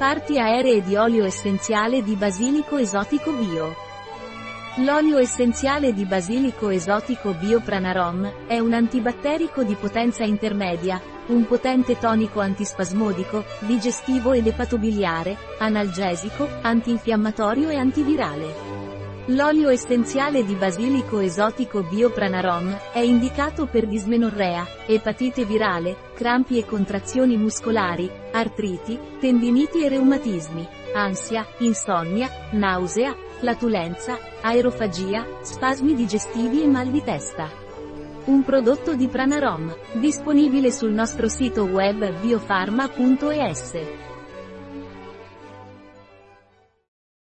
Parti aeree di olio essenziale di basilico esotico bio. L'olio essenziale di basilico esotico bio Pranarom è un antibatterico di potenza intermedia, un potente tonico antispasmodico, digestivo ed epatobiliare, analgesico, antinfiammatorio e antivirale. L'olio essenziale di basilico esotico Biopranarom è indicato per dismenorrea, epatite virale, crampi e contrazioni muscolari, artriti, tendiniti e reumatismi, ansia, insonnia, nausea, flatulenza, aerofagia, spasmi digestivi e mal di testa. Un prodotto di Pranarom, disponibile sul nostro sito web biofarma.es.